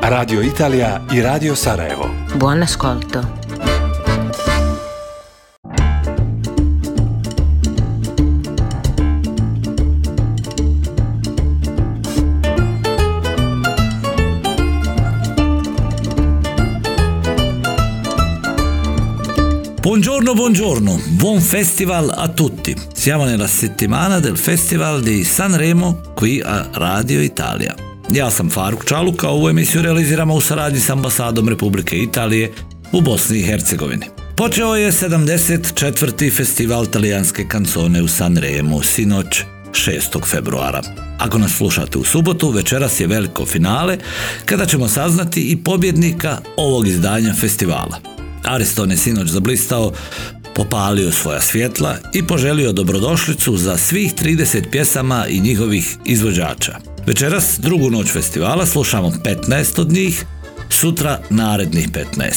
Radio Italia i Radio Sarajevo. Buon ascolto. Buongiorno, buongiorno, buon festival a tutti. Siamo nella settimana del Festival di Sanremo qui a Radio Italia. Ja sam Faruk Čaluka, ovu emisiju realiziramo u saradnji s ambasadom Republike Italije u Bosni i Hercegovini. Počeo je 74. festival talijanske kancone u Sanremu, sinoć 6. februara. Ako nas slušate u subotu, večeras je veliko finale, kada ćemo saznati i pobjednika ovog izdanja festivala. Ariston je sinoć zablistao, popalio svoja svjetla i poželio dobrodošlicu za svih 30 pjesama i njihovih izvođača. Večeras, drugu noć festivala, slušamo 15 od njih, sutra narednih 15.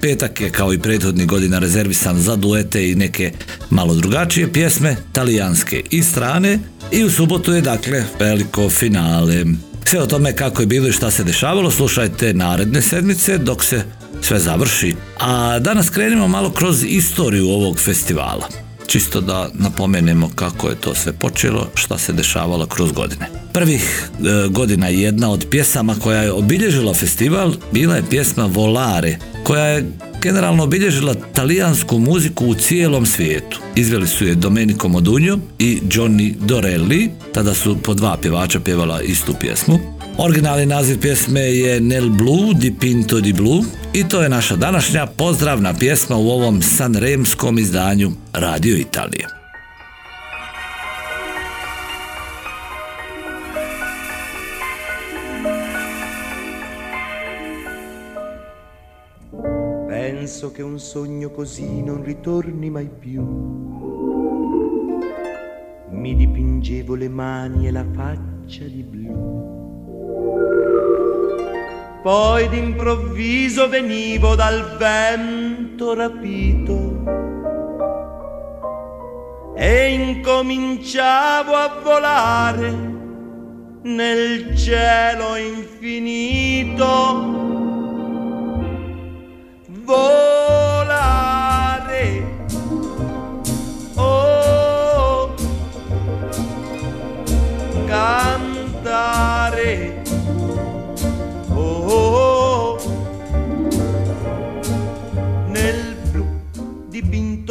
Petak je kao i prethodnih godina rezervisan za duete i neke malo drugačije pjesme, talijanske i strane i u subotu je dakle veliko finale. Sve o tome kako je bilo i šta se dešavalo slušajte naredne sedmice dok se sve završi. A danas krenemo malo kroz istoriju ovog festivala. Čisto da napomenemo kako je to sve počelo, šta se dešavalo kroz godine. Prvih e, godina jedna od pjesama koja je obilježila festival bila je pjesma Volare, koja je generalno obilježila talijansku muziku u cijelom svijetu. Izveli su je Domenico Modugno i Johnny Dorelli, tada su po dva pjevača pjevala istu pjesmu. Originalni naziv pjesme je Nel Blu di Pinto di Blu i to je naša današnja pozdravna pjesma u ovom sanremskom izdanju Radio Italije. Penso che un sogno così non ritorni mai più. Mi dipingevo le mani e la faccia di blu. Poi d'improvviso venivo dal vento rapito e incominciavo a volare nel cielo infinito. Volare. Oh, cantare.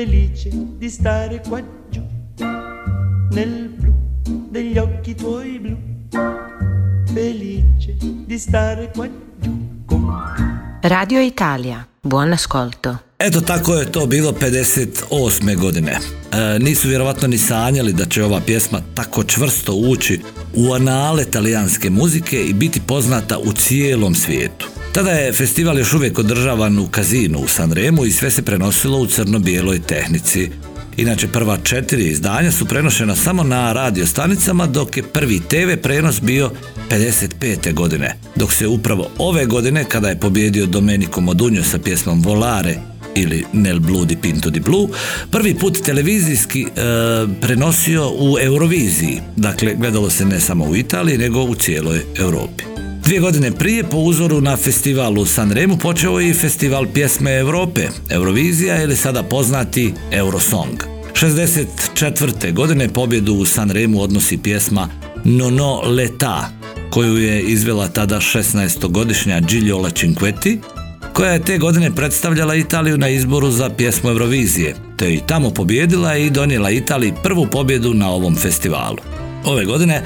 felice di stare qua giù nel blu degli occhi tuoi blu felice di stare qua giù con Radio Italia, buon ascolto. Eto tako je to bilo 58. godine. E, nisu vjerovatno ni sanjali da će ova pjesma tako čvrsto ući u anale talijanske muzike i biti poznata u cijelom svijetu. Tada je festival još uvijek održavan u kazinu u Sanremu i sve se prenosilo u crno-bijeloj tehnici. Inače, prva četiri izdanja su prenošena samo na radio stanicama, dok je prvi TV prenos bio 55. godine, dok se upravo ove godine, kada je pobjedio Domenico Modugno sa pjesmom Volare ili Nel Blu di Pinto di Blu, prvi put televizijski e, prenosio u Euroviziji. Dakle, gledalo se ne samo u Italiji, nego u cijeloj Europi. Dvije godine prije, po uzoru na festival u Sanremu, počeo je i festival pjesme Europe, Eurovizija ili sada poznati Eurosong. 64. godine pobjedu u Sanremu odnosi pjesma Nono Leta, koju je izvela tada 16-godišnja Gigliola Cinquetti, koja je te godine predstavljala Italiju na izboru za pjesmu Eurovizije, te i tamo pobjedila i donijela Italiji prvu pobjedu na ovom festivalu. Ove godine,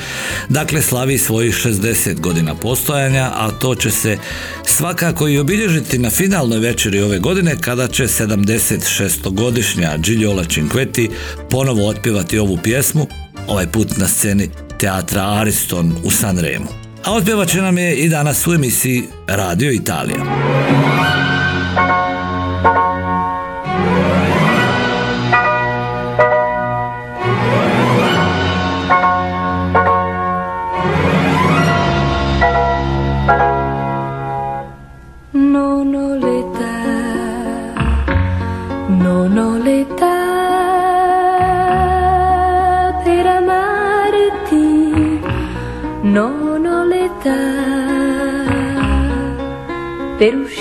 dakle, slavi svojih 60 godina postojanja, a to će se svakako i obilježiti na finalnoj večeri ove godine kada će 76-godišnja Gigliola Cinquetti ponovo otpjevati ovu pjesmu, ovaj put na sceni teatra Ariston u Sanremu. A otpjevat će nam je i danas u emisiji Radio Italija. pelos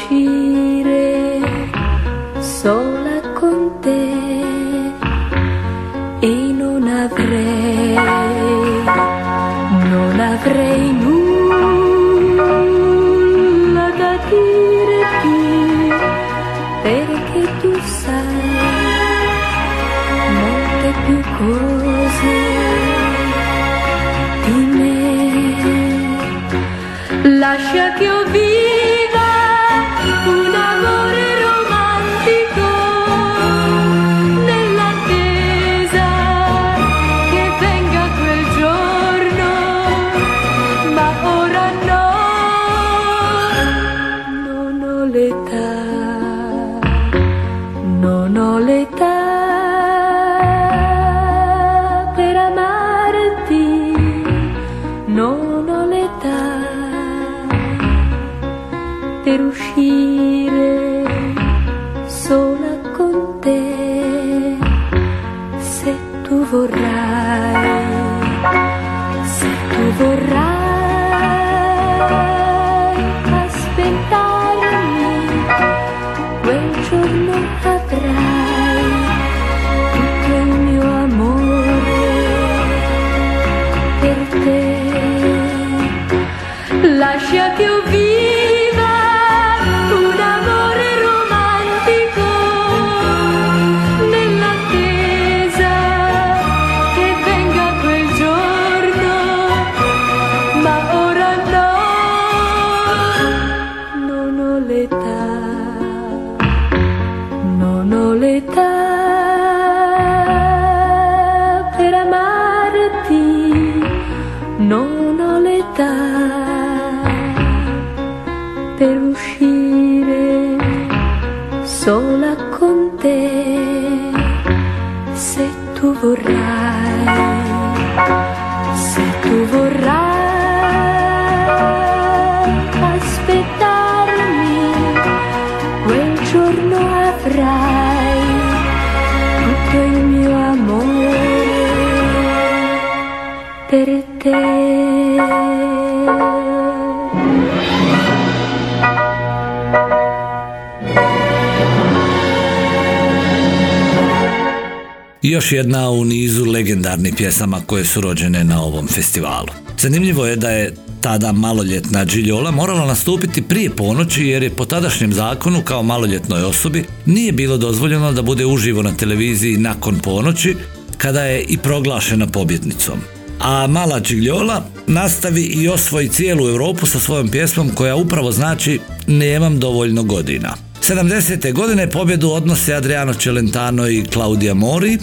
Još jedna u nizu legendarnih pjesama koje su rođene na ovom festivalu. Zanimljivo je da je tada maloljetna Điljola morala nastupiti prije ponoći jer je po tadašnjem zakonu kao maloljetnoj osobi nije bilo dozvoljeno da bude uživo na televiziji nakon ponoći kada je i proglašena pobjednicom. A mala Điljola nastavi i osvoji cijelu Europu sa svojom pjesmom koja upravo znači nemam dovoljno godina. 70. godine pobjedu odnose Adriano Celentano i Claudia Mori,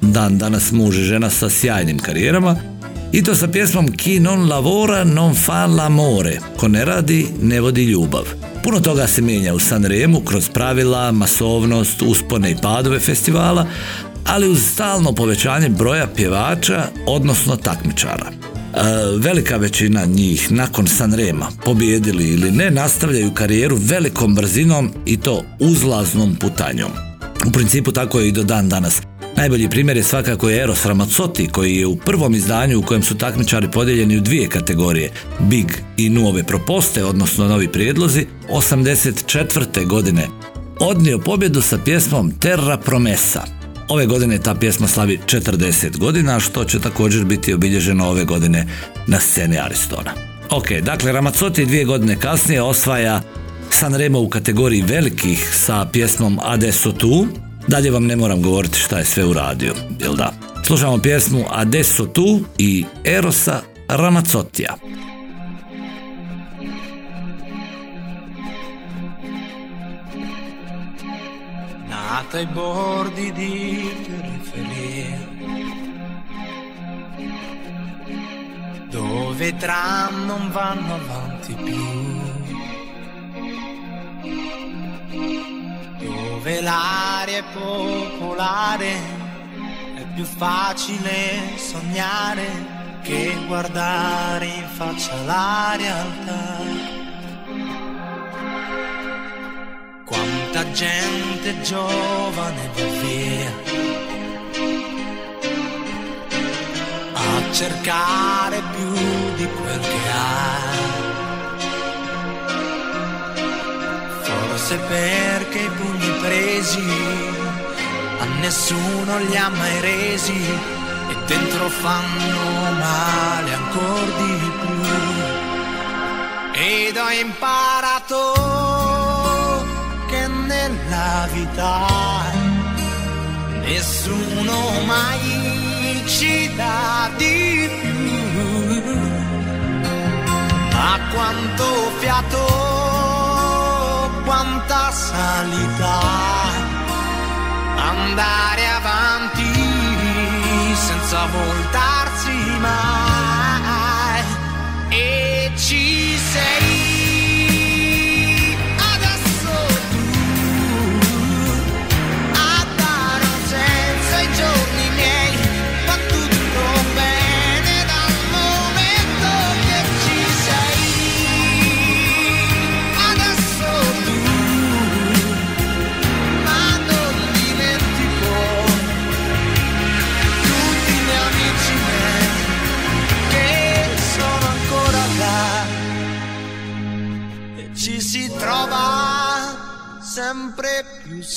dan danas muž i žena sa sjajnim karijerama, i to sa pjesmom Chi non lavora non fa l'amore, ko ne radi ne vodi ljubav. Puno toga se mijenja u Sanremu kroz pravila, masovnost, uspone i padove festivala, ali uz stalno povećanje broja pjevača, odnosno takmičara. Velika većina njih nakon Sanrema, pobijedili ili ne, nastavljaju karijeru velikom brzinom i to uzlaznom putanjom. U principu tako je i do dan danas. Najbolji primjer je svakako Eros Ramazzotti koji je u prvom izdanju u kojem su takmičari podijeljeni u dvije kategorije, Big i Nuove proposte, odnosno novi prijedlozi, 84. godine odnio pobjedu sa pjesmom Terra Promesa. Ove godine ta pjesma slavi 40 godina, što će također biti obilježeno ove godine na sceni Aristona. Ok, dakle Ramazzotti dvije godine kasnije osvaja Sanremo u kategoriji velikih sa pjesmom Adesso tu, Dalje vam ne moram govoriti šta je sve uradio, jel da? Slušamo pjesmu Adesso tu i Erosa Ramazzotija. Nata ai bordi di periferia Dove tram non vanno avanti più dove l'aria è popolare, è più facile sognare che guardare in faccia la realtà. Quanta gente giovane va via a cercare più di quel che ha. Forse perché i pugni presi a nessuno li ha mai resi e dentro fanno male ancora di più. Ed ho imparato vita nessuno mai ci dà di più. Ma quanto fiato quanta salita, andare avanti senza voltarsi mai e ci sei.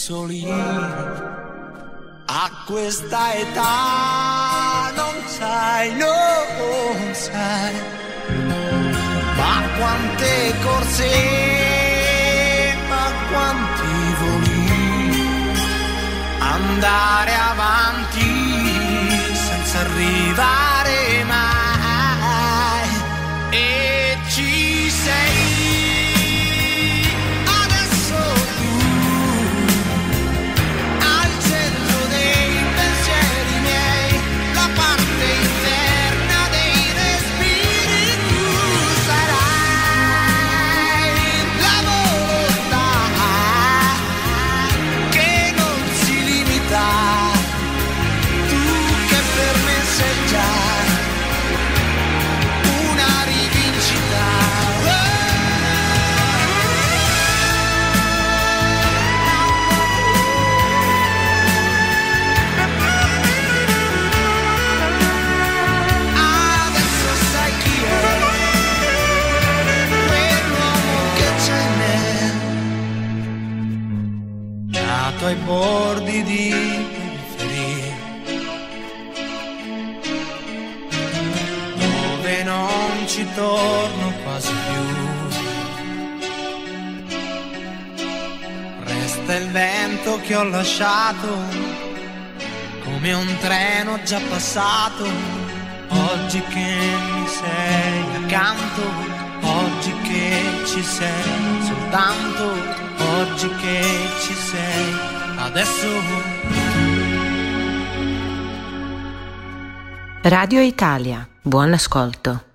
Soli. A questa età non sai, non sai ma quante corse, ma quanti voli, andare avanti lasciato, come un treno già passato. Oggi che mi sei accanto, oggi che ci sei soltanto, oggi che ci sei adesso. Radio Italia, buon ascolto.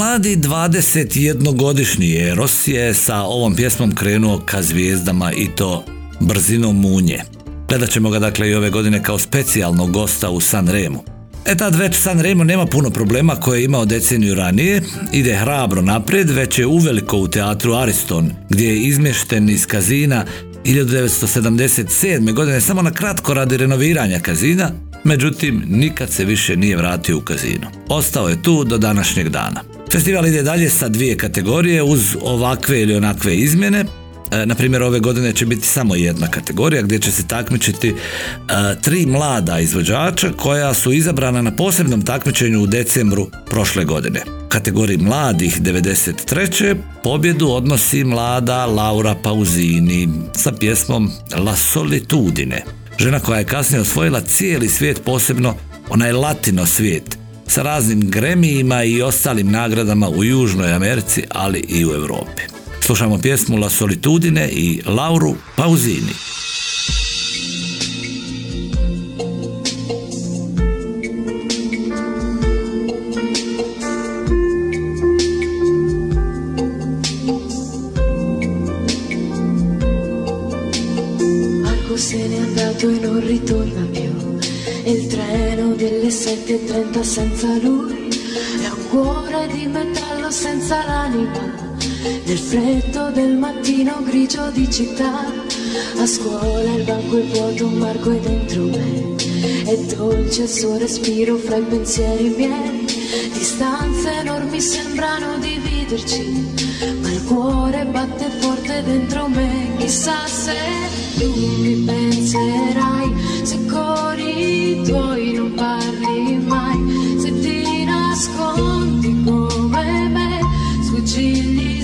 Mladi 21-godišnji Eros je sa ovom pjesmom krenuo ka zvijezdama i to brzinom munje. Gledat ćemo ga dakle i ove godine kao specijalnog gosta u Sanremu. E tad već Sanremo nema puno problema koje je imao deceniju ranije, ide hrabro naprijed, već je uveliko u teatru Ariston, gdje je izmješten iz kazina 1977. godine samo na kratko radi renoviranja kazina, međutim nikad se više nije vratio u kazino. Ostao je tu do današnjeg dana. Festival ide dalje sa dvije kategorije uz ovakve ili onakve izmjene. E, na primjer, ove godine će biti samo jedna kategorija gdje će se takmičiti e, tri mlada izvođača koja su izabrana na posebnom takmičenju u decembru prošle godine. Kategoriji mladih 93. pobjedu odnosi mlada Laura Pausini sa pjesmom La Solitudine. Žena koja je kasnije osvojila cijeli svijet, posebno onaj latino svijet, sa raznim gremijima i ostalim nagradama u Južnoj Americi, ali i u Europi. Slušamo pjesmu La Solitudine i Lauru Pausini. Delle 7.30 senza lui è un cuore di metallo senza l'anima. Nel freddo del mattino grigio di città, a scuola il banco è vuoto, Marco è dentro me. È dolce il suo respiro fra i pensieri miei. Distanze enormi sembrano dividerci, ma il cuore batte forte dentro me. Chissà se tu mi penserai, se con i tuoi non parli sim.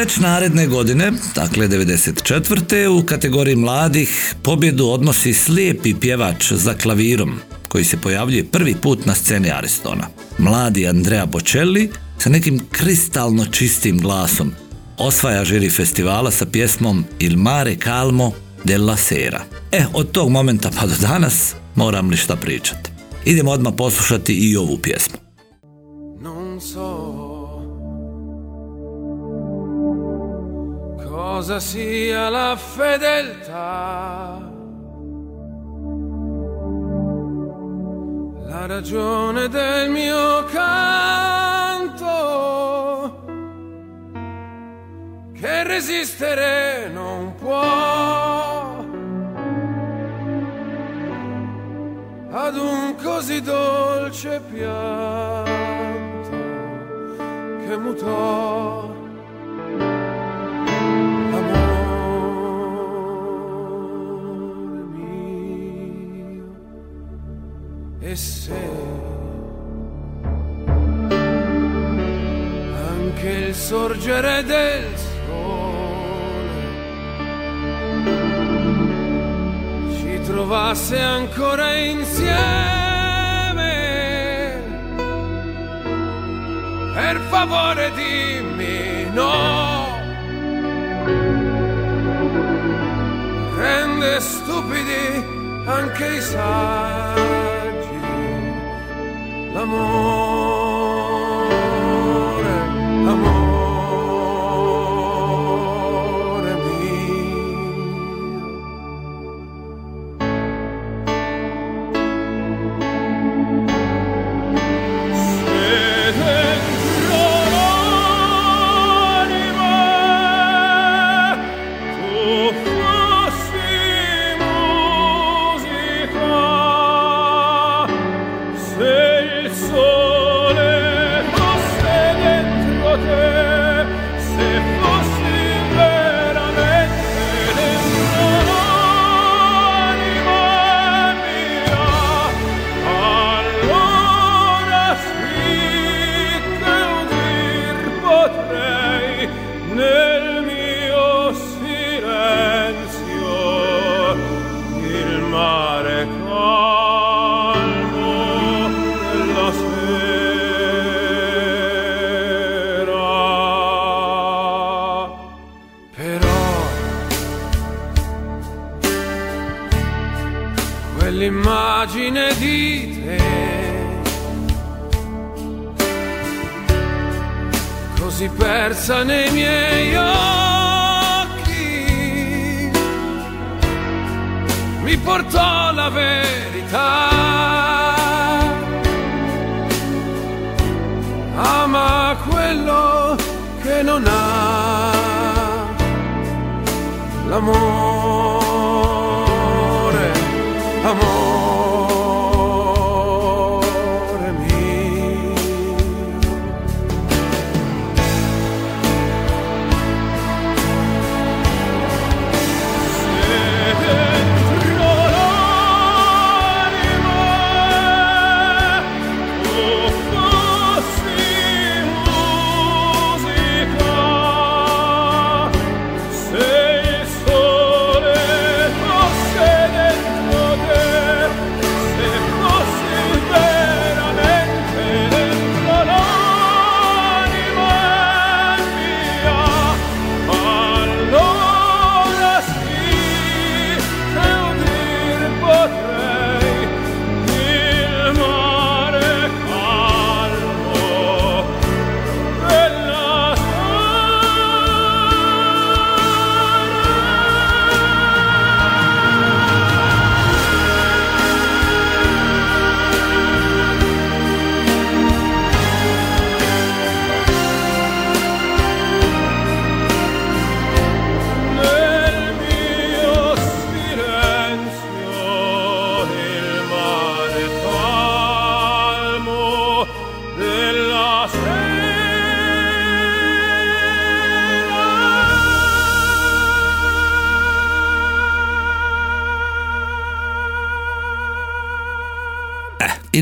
Već naredne godine, dakle 94. u kategoriji mladih pobjedu odnosi slijepi pjevač za klavirom koji se pojavljuje prvi put na sceni Aristona. Mladi Andrea Bocelli sa nekim kristalno čistim glasom osvaja žiri festivala sa pjesmom Il mare calmo della sera. E, od tog momenta pa do danas moram li šta pričati. Idemo odmah poslušati i ovu pjesmu. Non so cosa sia la fedeltà. La ragione del mio canto che resistere non può ad un così dolce pianto che mutò e se anche il sorgere del sole ci trovasse ancora insieme per favore dimmi no. Rende stupidi anche i saggi l'amour.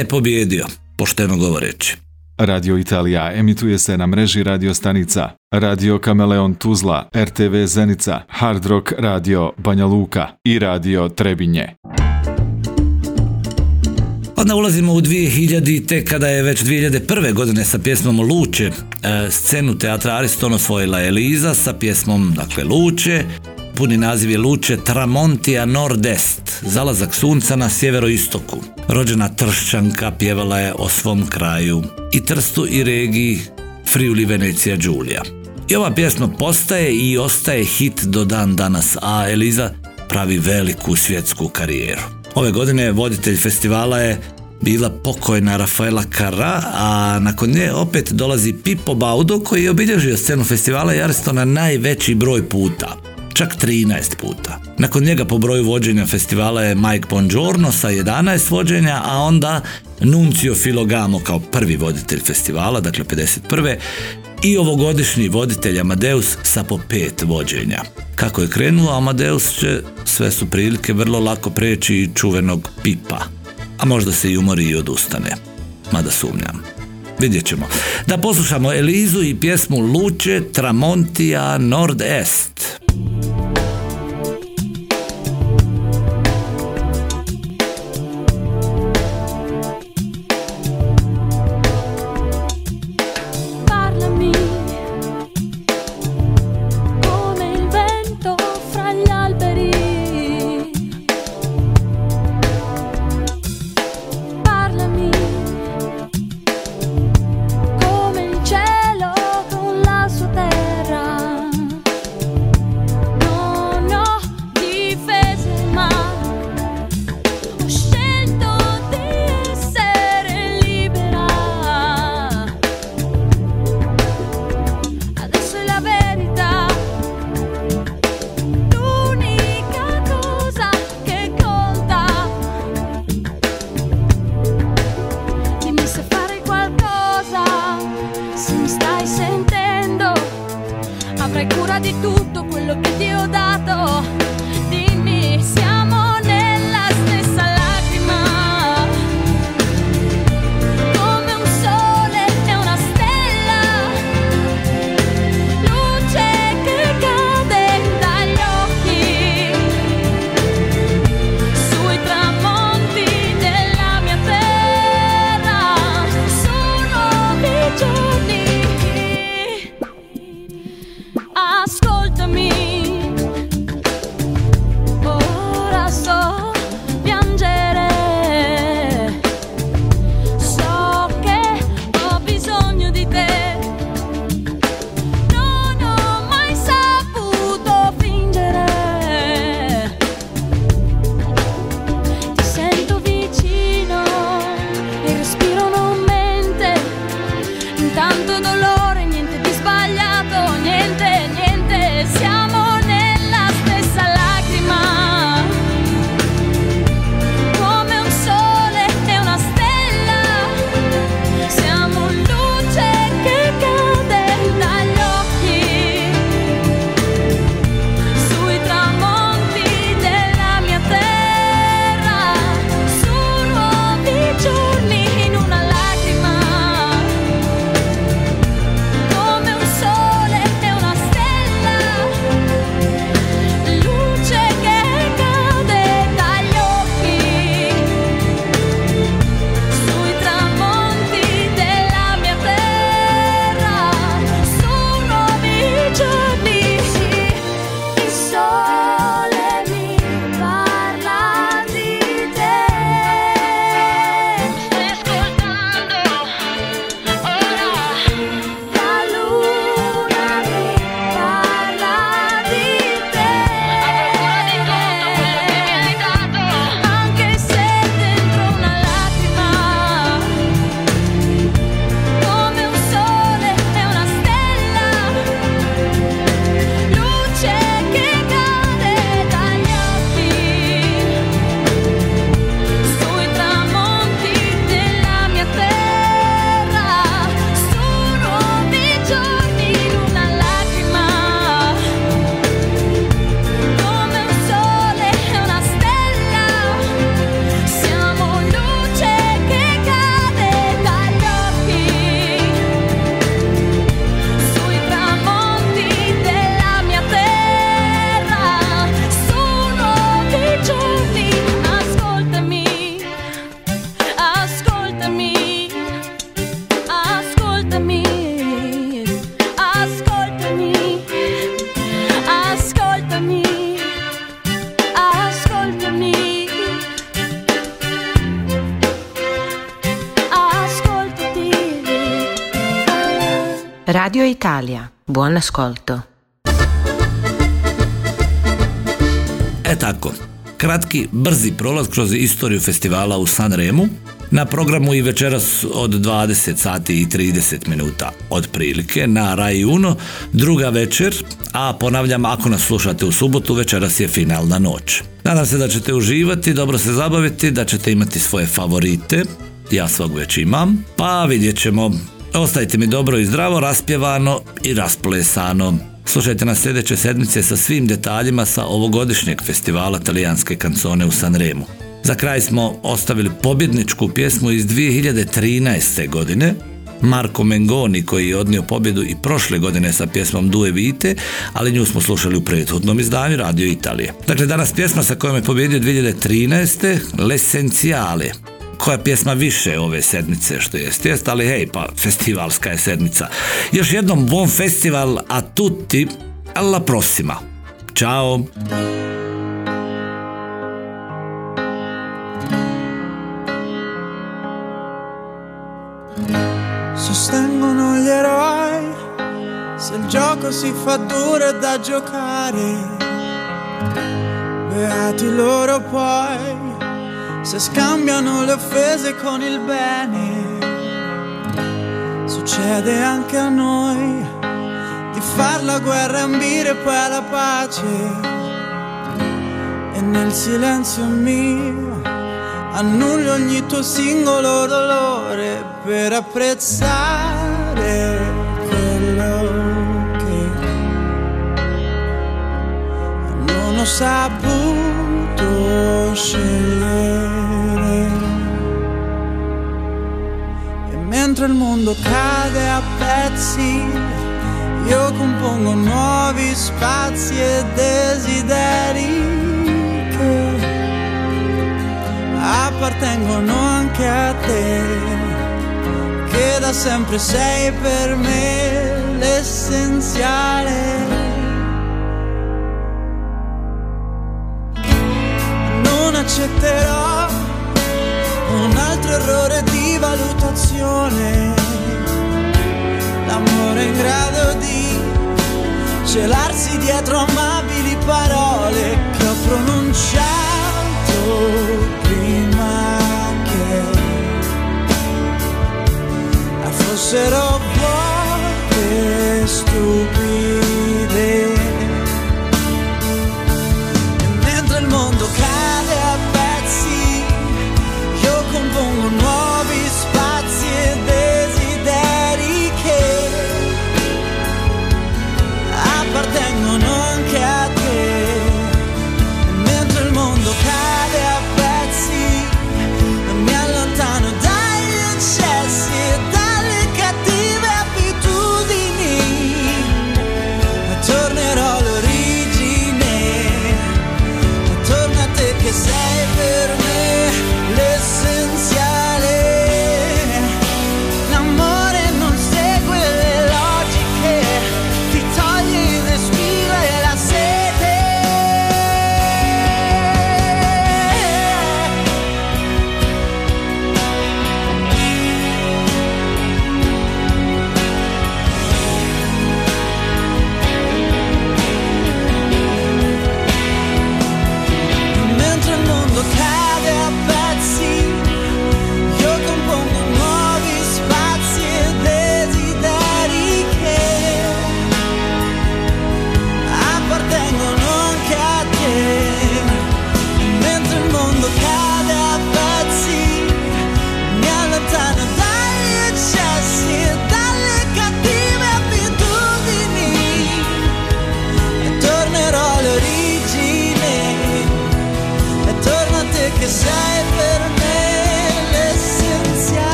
Ne pobjedio, pošteno govoreći. Radio Italija emituje se na mreži radio stanica Radio Kameleon Tuzla, RTV Zenica, Hard Rock Radio Banja Luka i Radio Trebinje. Onda ulazimo u 2000 kada je već 2001. godine sa pjesmom Luče e, scenu teatra Ariston osvojila Eliza sa pjesmom dakle Luče Puni naziv je Luče Tramontija Nordest, zalazak sunca na sjeveroistoku. Rođena tršćanka pjevala je o svom kraju i Trstu i regiji Friuli Venecija Đulija. I ova pjesma postaje i ostaje hit do dan danas, a Eliza pravi veliku svjetsku karijeru. Ove godine voditelj festivala je bila pokojna Rafaela Kara, a nakon nje opet dolazi Pipo Baudo koji je obilježio scenu festivala na najveći broj puta čak 13 puta. Nakon njega po broju vođenja festivala je Mike Bongiorno sa 11 vođenja, a onda Nuncio Filogamo kao prvi voditelj festivala, dakle 51. i ovogodišnji voditelj Amadeus sa po pet vođenja. Kako je krenulo, Amadeus će sve su prilike vrlo lako preći i čuvenog pipa, a možda se i umori i odustane, mada sumnjam. Vidjet ćemo. Da poslušamo Elizu i pjesmu Luce Tramontija Nord-Est. Italia, buon ascolto. E tako, kratki, brzi prolaz kroz istoriju festivala u Sanremu, na programu i večeras od 20 sati i 30 minuta otprilike na Rai Uno, druga večer, a ponavljam ako nas slušate u subotu, večeras je finalna noć. Nadam se da ćete uživati, dobro se zabaviti, da ćete imati svoje favorite, ja svog već imam, pa vidjet ćemo. Ostajte mi dobro i zdravo, raspjevano i rasplesano. Slušajte nas sljedeće sedmice sa svim detaljima sa ovogodišnjeg festivala talijanske kancone u Sanremu. Za kraj smo ostavili pobjedničku pjesmu iz 2013. godine, Marko Mengoni koji je odnio pobjedu i prošle godine sa pjesmom Due Vite, ali nju smo slušali u prethodnom izdanju Radio Italije. Dakle, danas pjesma sa kojom je pobjedio 2013. L'Essenziale, koja pjesma više ove sedmice što jest, jest, ali hej, pa festivalska je sedmica. Još jednom buon festival a tutti, alla prossima. Ćao! Sostengono gli eroi se il gioco si fa duro da giocare. Beati loro poi se scambiano le offese con il bene. Succede anche a noi di far la guerra ambire poi alla pace. E nel silenzio mio annullo ogni tuo singolo dolore per apprezzare quello che non ho saputo scegliere. Mentre il mondo cade a pezzi, io compongo nuovi spazi e desideri che appartengono anche a te, che da sempre sei per me l'essenziale. Non accetterò altro errore di valutazione, l'amore in grado di celarsi dietro amabili parole che ho pronunciato prima che fossero vuote stupide.